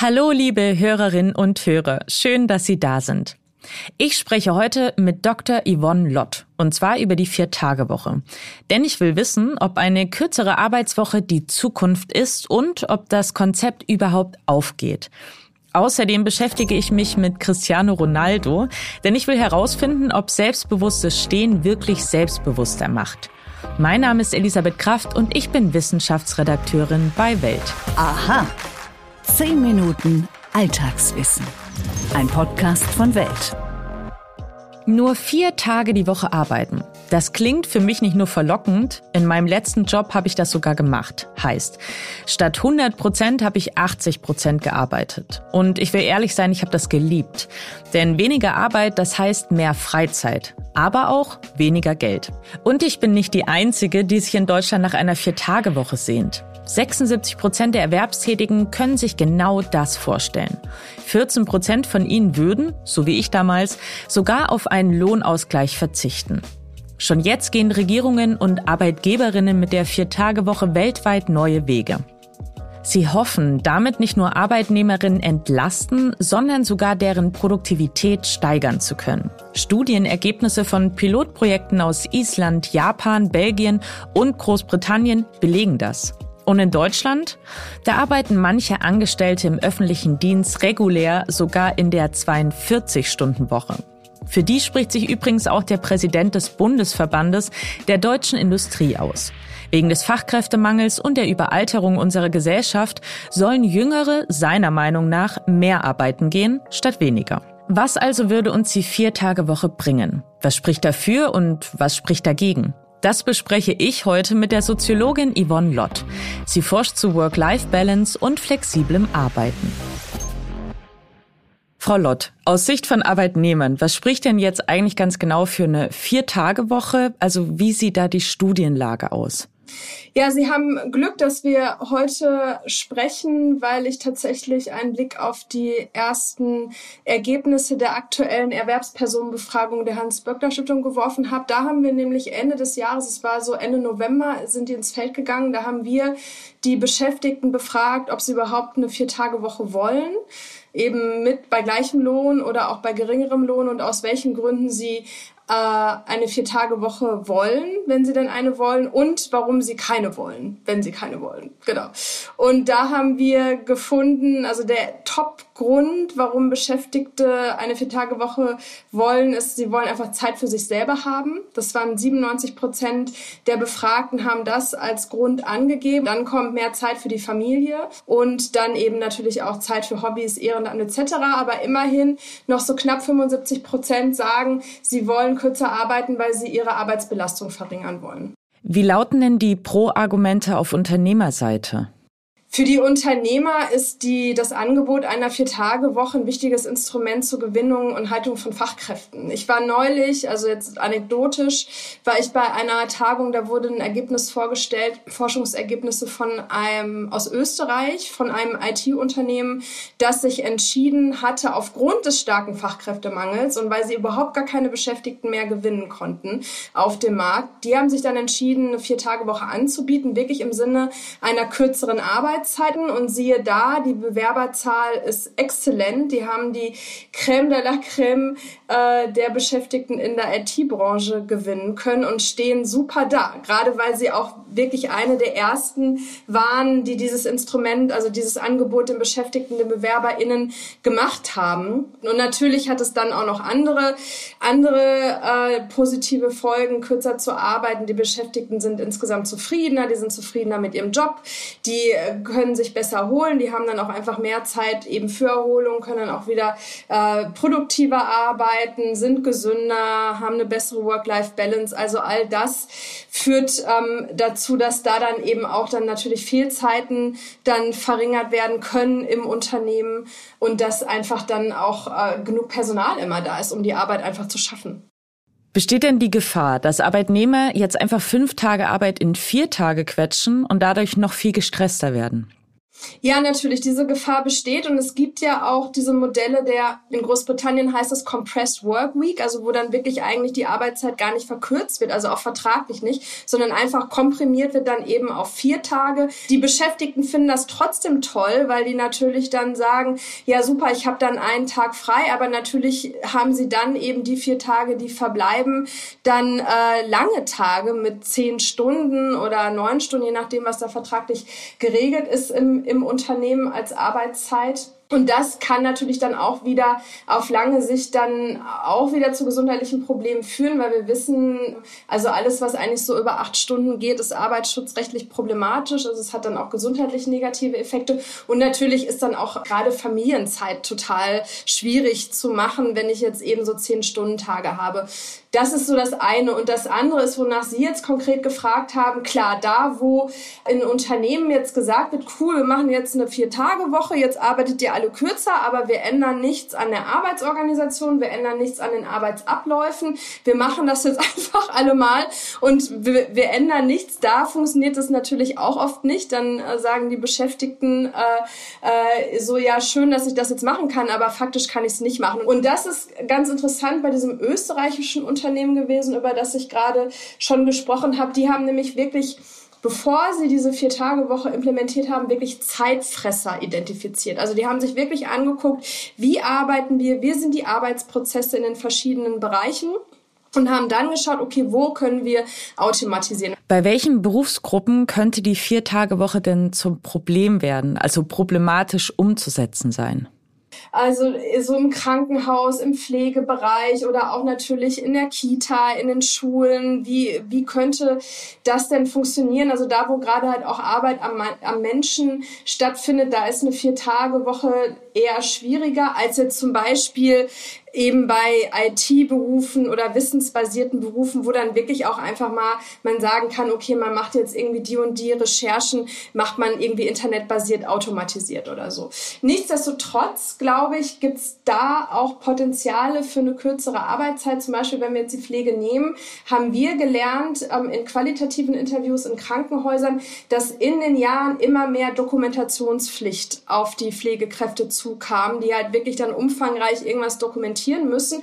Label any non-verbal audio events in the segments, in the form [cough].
Hallo, liebe Hörerinnen und Hörer. Schön, dass Sie da sind. Ich spreche heute mit Dr. Yvonne Lott und zwar über die Vier-Tage-Woche. Denn ich will wissen, ob eine kürzere Arbeitswoche die Zukunft ist und ob das Konzept überhaupt aufgeht. Außerdem beschäftige ich mich mit Cristiano Ronaldo, denn ich will herausfinden, ob selbstbewusstes Stehen wirklich selbstbewusster macht. Mein Name ist Elisabeth Kraft und ich bin Wissenschaftsredakteurin bei Welt. Aha. 10 Minuten Alltagswissen. Ein Podcast von Welt. Nur vier Tage die Woche arbeiten. Das klingt für mich nicht nur verlockend. In meinem letzten Job habe ich das sogar gemacht. Heißt, statt 100 Prozent habe ich 80 Prozent gearbeitet. Und ich will ehrlich sein, ich habe das geliebt. Denn weniger Arbeit, das heißt mehr Freizeit. Aber auch weniger Geld. Und ich bin nicht die Einzige, die sich in Deutschland nach einer Vier-Tage-Woche sehnt. 76 Prozent der Erwerbstätigen können sich genau das vorstellen. 14 Prozent von ihnen würden, so wie ich damals, sogar auf einen Lohnausgleich verzichten. Schon jetzt gehen Regierungen und Arbeitgeberinnen mit der Viertagewoche weltweit neue Wege. Sie hoffen, damit nicht nur Arbeitnehmerinnen entlasten, sondern sogar deren Produktivität steigern zu können. Studienergebnisse von Pilotprojekten aus Island, Japan, Belgien und Großbritannien belegen das. Und in Deutschland? Da arbeiten manche Angestellte im öffentlichen Dienst regulär sogar in der 42-Stunden-Woche. Für die spricht sich übrigens auch der Präsident des Bundesverbandes der deutschen Industrie aus. Wegen des Fachkräftemangels und der Überalterung unserer Gesellschaft sollen Jüngere seiner Meinung nach mehr arbeiten gehen statt weniger. Was also würde uns die Vier-Tage-Woche bringen? Was spricht dafür und was spricht dagegen? Das bespreche ich heute mit der Soziologin Yvonne Lott. Sie forscht zu Work-Life-Balance und flexiblem Arbeiten. Frau Lott, aus Sicht von Arbeitnehmern, was spricht denn jetzt eigentlich ganz genau für eine Vier-Tage-Woche? Also wie sieht da die Studienlage aus? Ja, Sie haben Glück, dass wir heute sprechen, weil ich tatsächlich einen Blick auf die ersten Ergebnisse der aktuellen Erwerbspersonenbefragung der Hans-Böckler-Stiftung geworfen habe. Da haben wir nämlich Ende des Jahres, es war so Ende November, sind die ins Feld gegangen. Da haben wir die Beschäftigten befragt, ob sie überhaupt eine Vier-Tage-Woche wollen eben mit bei gleichem Lohn oder auch bei geringerem Lohn und aus welchen Gründen sie äh, eine Vier-Tage-Woche wollen, wenn sie denn eine wollen, und warum sie keine wollen, wenn sie keine wollen. Genau. Und da haben wir gefunden, also der Top-Grund, warum Beschäftigte eine Vier-Tage-Woche wollen, ist, sie wollen einfach Zeit für sich selber haben. Das waren 97 Prozent der Befragten haben das als Grund angegeben. Dann kommt mehr Zeit für die Familie und dann eben natürlich auch Zeit für Hobbys, Ehrenamt etc. Aber immerhin noch so knapp 75 Prozent sagen, sie wollen kürzer arbeiten, weil sie ihre Arbeitsbelastung verringern wollen. Wie lauten denn die Pro-Argumente auf Unternehmerseite? Für die Unternehmer ist die, das Angebot einer Vier-Tage-Woche ein wichtiges Instrument zur Gewinnung und Haltung von Fachkräften. Ich war neulich, also jetzt anekdotisch, war ich bei einer Tagung, da wurde ein Ergebnis vorgestellt, Forschungsergebnisse von einem aus Österreich, von einem IT-Unternehmen, das sich entschieden hatte, aufgrund des starken Fachkräftemangels und weil sie überhaupt gar keine Beschäftigten mehr gewinnen konnten auf dem Markt, die haben sich dann entschieden, eine Vier-Tage-Woche anzubieten, wirklich im Sinne einer kürzeren Arbeit Arbeitszeiten und siehe da, die Bewerberzahl ist exzellent. Die haben die Crème de la Crème äh, der Beschäftigten in der IT-Branche gewinnen können und stehen super da. Gerade weil sie auch wirklich eine der ersten waren, die dieses Instrument, also dieses Angebot den Beschäftigten, den BewerberInnen gemacht haben. Und natürlich hat es dann auch noch andere, andere äh, positive Folgen, kürzer zu arbeiten. Die Beschäftigten sind insgesamt zufriedener, die sind zufriedener mit ihrem Job, die äh, können sich besser holen, die haben dann auch einfach mehr Zeit eben für Erholung, können dann auch wieder äh, produktiver arbeiten, sind gesünder, haben eine bessere Work-Life-Balance. Also all das führt ähm, dazu, dass da dann eben auch dann natürlich Fehlzeiten dann verringert werden können im Unternehmen und dass einfach dann auch äh, genug Personal immer da ist, um die Arbeit einfach zu schaffen. Besteht denn die Gefahr, dass Arbeitnehmer jetzt einfach fünf Tage Arbeit in vier Tage quetschen und dadurch noch viel gestresster werden? Ja, natürlich, diese Gefahr besteht und es gibt ja auch diese Modelle der, in Großbritannien heißt es Compressed Work Week, also wo dann wirklich eigentlich die Arbeitszeit gar nicht verkürzt wird, also auch vertraglich nicht, sondern einfach komprimiert wird dann eben auf vier Tage. Die Beschäftigten finden das trotzdem toll, weil die natürlich dann sagen, ja super, ich habe dann einen Tag frei, aber natürlich haben sie dann eben die vier Tage, die verbleiben, dann äh, lange Tage mit zehn Stunden oder neun Stunden, je nachdem, was da vertraglich geregelt ist im, im Unternehmen als Arbeitszeit. Und das kann natürlich dann auch wieder auf lange Sicht dann auch wieder zu gesundheitlichen Problemen führen, weil wir wissen, also alles, was eigentlich so über acht Stunden geht, ist arbeitsschutzrechtlich problematisch. Also es hat dann auch gesundheitlich negative Effekte. Und natürlich ist dann auch gerade Familienzeit total schwierig zu machen, wenn ich jetzt eben so zehn Stunden Tage habe. Das ist so das eine. Und das andere ist, wonach Sie jetzt konkret gefragt haben, klar, da, wo in Unternehmen jetzt gesagt wird, cool, wir machen jetzt eine Vier-Tage-Woche, jetzt arbeitet ihr alle kürzer, aber wir ändern nichts an der Arbeitsorganisation, wir ändern nichts an den Arbeitsabläufen, wir machen das jetzt [laughs] einfach alle mal und wir, wir ändern nichts. Da funktioniert das natürlich auch oft nicht. Dann äh, sagen die Beschäftigten äh, äh, so, ja, schön, dass ich das jetzt machen kann, aber faktisch kann ich es nicht machen. Und das ist ganz interessant bei diesem österreichischen Unternehmen gewesen, über das ich gerade schon gesprochen habe. Die haben nämlich wirklich bevor sie diese Vier-Tage-Woche implementiert haben, wirklich Zeitfresser identifiziert. Also die haben sich wirklich angeguckt, wie arbeiten wir, wie sind die Arbeitsprozesse in den verschiedenen Bereichen und haben dann geschaut, okay, wo können wir automatisieren. Bei welchen Berufsgruppen könnte die Vier-Tage-Woche denn zum Problem werden, also problematisch umzusetzen sein? Also so im Krankenhaus, im Pflegebereich oder auch natürlich in der Kita, in den Schulen. Wie, wie könnte das denn funktionieren? Also da, wo gerade halt auch Arbeit am, am Menschen stattfindet, da ist eine Vier-Tage-Woche eher schwieriger als jetzt zum Beispiel eben bei IT-Berufen oder wissensbasierten Berufen, wo dann wirklich auch einfach mal man sagen kann, okay, man macht jetzt irgendwie die und die Recherchen, macht man irgendwie internetbasiert automatisiert oder so. Nichtsdestotrotz, glaube ich, gibt's da auch Potenziale für eine kürzere Arbeitszeit. Zum Beispiel, wenn wir jetzt die Pflege nehmen, haben wir gelernt ähm, in qualitativen Interviews in Krankenhäusern, dass in den Jahren immer mehr Dokumentationspflicht auf die Pflegekräfte zukam, die halt wirklich dann umfangreich irgendwas dokumentieren implementieren müssen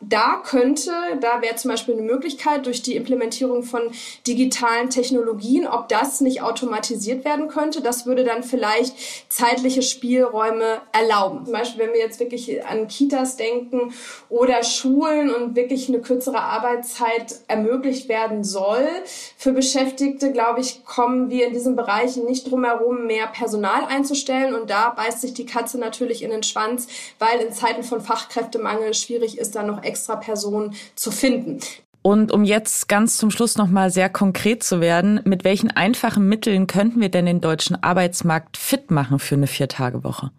da könnte, da wäre zum Beispiel eine Möglichkeit durch die Implementierung von digitalen Technologien, ob das nicht automatisiert werden könnte. Das würde dann vielleicht zeitliche Spielräume erlauben. Zum Beispiel, wenn wir jetzt wirklich an Kitas denken oder Schulen und wirklich eine kürzere Arbeitszeit ermöglicht werden soll für Beschäftigte, glaube ich, kommen wir in diesen Bereichen nicht drum herum, mehr Personal einzustellen. Und da beißt sich die Katze natürlich in den Schwanz, weil in Zeiten von Fachkräftemangel schwierig ist, da noch extra Personen zu finden. Und um jetzt ganz zum Schluss noch mal sehr konkret zu werden, mit welchen einfachen Mitteln könnten wir denn den deutschen Arbeitsmarkt fit machen für eine Viertagewoche?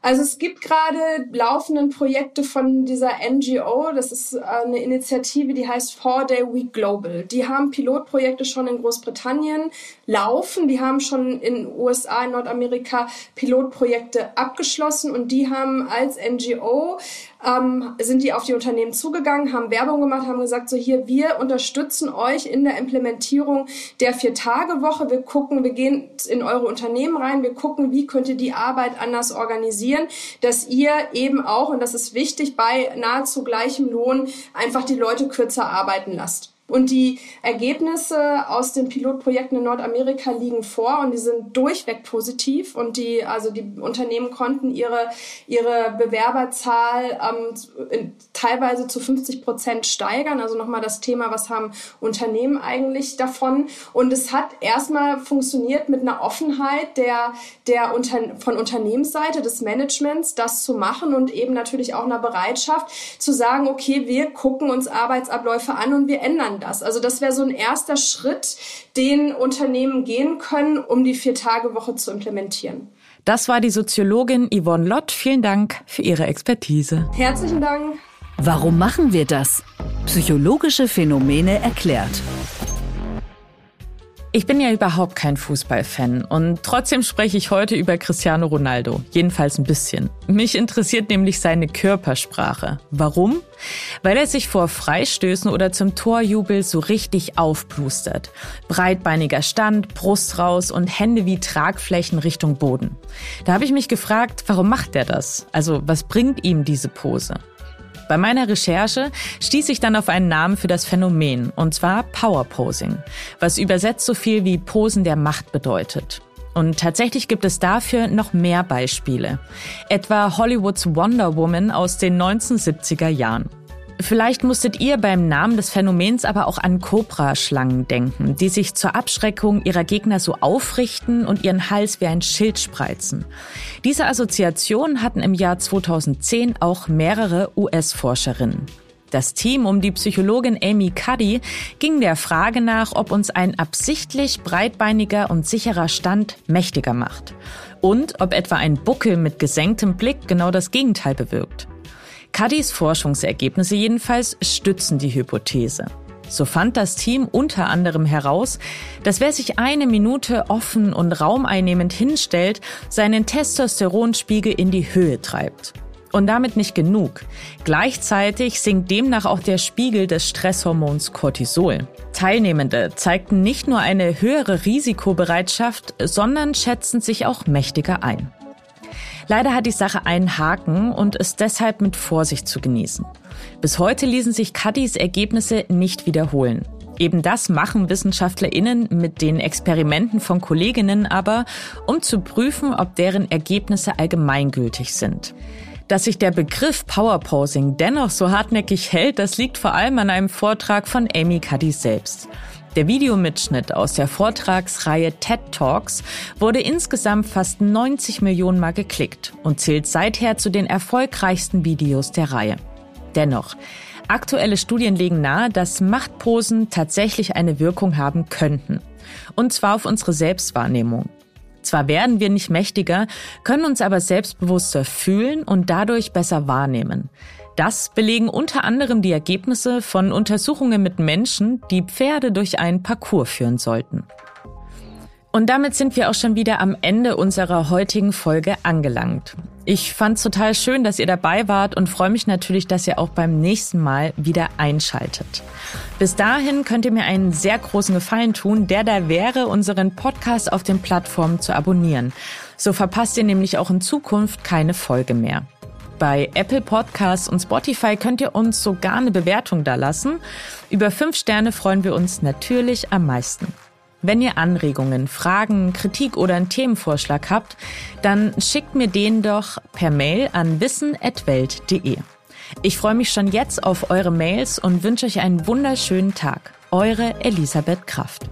Also es gibt gerade laufenden Projekte von dieser NGO, das ist äh, eine Initiative, die heißt Four Day Week Global. Die haben Pilotprojekte schon in Großbritannien laufen, die haben schon in USA, in Nordamerika Pilotprojekte abgeschlossen und die haben als NGO ähm, sind die auf die Unternehmen zugegangen, haben Werbung gemacht, haben gesagt, so hier, wir unterstützen euch in der Implementierung der Vier-Tage-Woche. Wir gucken, wir gehen in eure Unternehmen rein, wir gucken, wie könnt ihr die Arbeit anders organisieren, dass ihr eben auch, und das ist wichtig, bei nahezu gleichem Lohn einfach die Leute kürzer arbeiten lasst. Und die Ergebnisse aus den Pilotprojekten in Nordamerika liegen vor und die sind durchweg positiv und die, also die Unternehmen konnten ihre, ihre Bewerberzahl ähm, teilweise zu 50 Prozent steigern. Also nochmal das Thema, was haben Unternehmen eigentlich davon? Und es hat erstmal funktioniert mit einer Offenheit der, der Unter von Unternehmensseite, des Managements, das zu machen und eben natürlich auch einer Bereitschaft zu sagen, okay, wir gucken uns Arbeitsabläufe an und wir ändern das. Also das wäre so ein erster Schritt, den Unternehmen gehen können, um die Vier-Tage-Woche zu implementieren. Das war die Soziologin Yvonne Lott. Vielen Dank für Ihre Expertise. Herzlichen Dank. Warum machen wir das? Psychologische Phänomene erklärt. Ich bin ja überhaupt kein Fußballfan und trotzdem spreche ich heute über Cristiano Ronaldo. Jedenfalls ein bisschen. Mich interessiert nämlich seine Körpersprache. Warum? Weil er sich vor Freistößen oder zum Torjubel so richtig aufplustert. Breitbeiniger Stand, Brust raus und Hände wie Tragflächen Richtung Boden. Da habe ich mich gefragt, warum macht er das? Also was bringt ihm diese Pose? Bei meiner Recherche stieß ich dann auf einen Namen für das Phänomen, und zwar Powerposing, was übersetzt so viel wie Posen der Macht bedeutet. Und tatsächlich gibt es dafür noch mehr Beispiele. Etwa Hollywoods Wonder Woman aus den 1970er Jahren. Vielleicht musstet ihr beim Namen des Phänomens aber auch an Cobra-Schlangen denken, die sich zur Abschreckung ihrer Gegner so aufrichten und ihren Hals wie ein Schild spreizen. Diese Assoziation hatten im Jahr 2010 auch mehrere US-Forscherinnen. Das Team um die Psychologin Amy Cuddy ging der Frage nach, ob uns ein absichtlich breitbeiniger und sicherer Stand mächtiger macht. Und ob etwa ein Buckel mit gesenktem Blick genau das Gegenteil bewirkt. Cuddys Forschungsergebnisse jedenfalls stützen die Hypothese. So fand das Team unter anderem heraus, dass wer sich eine Minute offen und raumeinnehmend hinstellt, seinen Testosteronspiegel in die Höhe treibt. Und damit nicht genug. Gleichzeitig sinkt demnach auch der Spiegel des Stresshormons Cortisol. Teilnehmende zeigten nicht nur eine höhere Risikobereitschaft, sondern schätzen sich auch mächtiger ein. Leider hat die Sache einen Haken und ist deshalb mit Vorsicht zu genießen. Bis heute ließen sich Cuddys Ergebnisse nicht wiederholen. Eben das machen WissenschaftlerInnen mit den Experimenten von Kolleginnen aber, um zu prüfen, ob deren Ergebnisse allgemeingültig sind. Dass sich der Begriff Powerposing dennoch so hartnäckig hält, das liegt vor allem an einem Vortrag von Amy Cuddy selbst. Der Videomitschnitt aus der Vortragsreihe TED Talks wurde insgesamt fast 90 Millionen Mal geklickt und zählt seither zu den erfolgreichsten Videos der Reihe. Dennoch, aktuelle Studien legen nahe, dass Machtposen tatsächlich eine Wirkung haben könnten. Und zwar auf unsere Selbstwahrnehmung. Zwar werden wir nicht mächtiger, können uns aber selbstbewusster fühlen und dadurch besser wahrnehmen. Das belegen unter anderem die Ergebnisse von Untersuchungen mit Menschen, die Pferde durch einen Parcours führen sollten. Und damit sind wir auch schon wieder am Ende unserer heutigen Folge angelangt. Ich fand total schön, dass ihr dabei wart und freue mich natürlich, dass ihr auch beim nächsten Mal wieder einschaltet. Bis dahin könnt ihr mir einen sehr großen Gefallen tun, der da wäre, unseren Podcast auf den Plattformen zu abonnieren. So verpasst ihr nämlich auch in Zukunft keine Folge mehr. Bei Apple Podcasts und Spotify könnt ihr uns sogar eine Bewertung da lassen. Über fünf Sterne freuen wir uns natürlich am meisten. Wenn ihr Anregungen, Fragen, Kritik oder einen Themenvorschlag habt, dann schickt mir den doch per Mail an wissen.welt.de. Ich freue mich schon jetzt auf eure Mails und wünsche euch einen wunderschönen Tag. Eure Elisabeth Kraft.